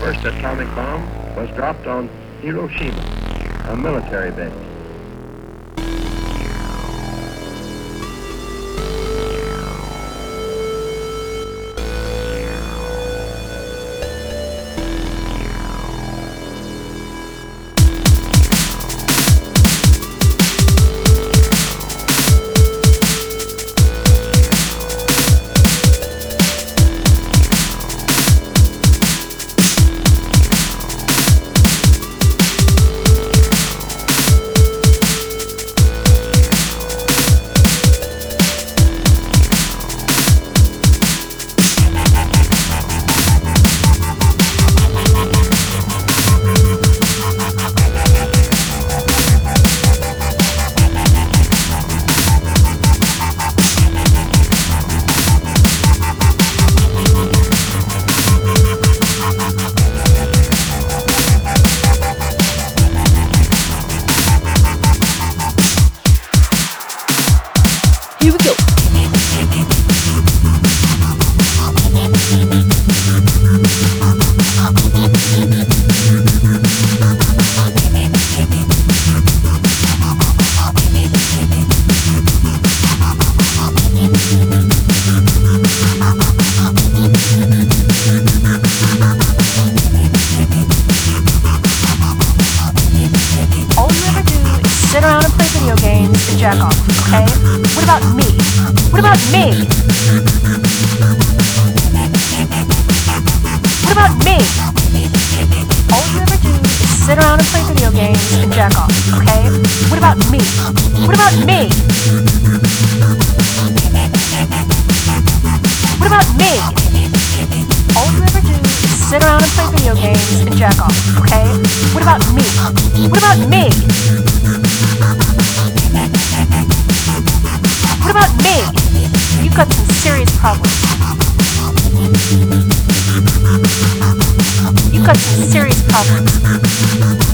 first atomic bomb was dropped on Hiroshima, a military base. Here we go. And play video games and jack off, okay? What about me? What about me? What about me? All you ever do is sit around and play video games and jack off, okay? What about me? What about me? What about me? All you ever do is sit around and play video games and jack off, okay? What about me? What about me? Me? You've got some serious problems. You've got some serious problems.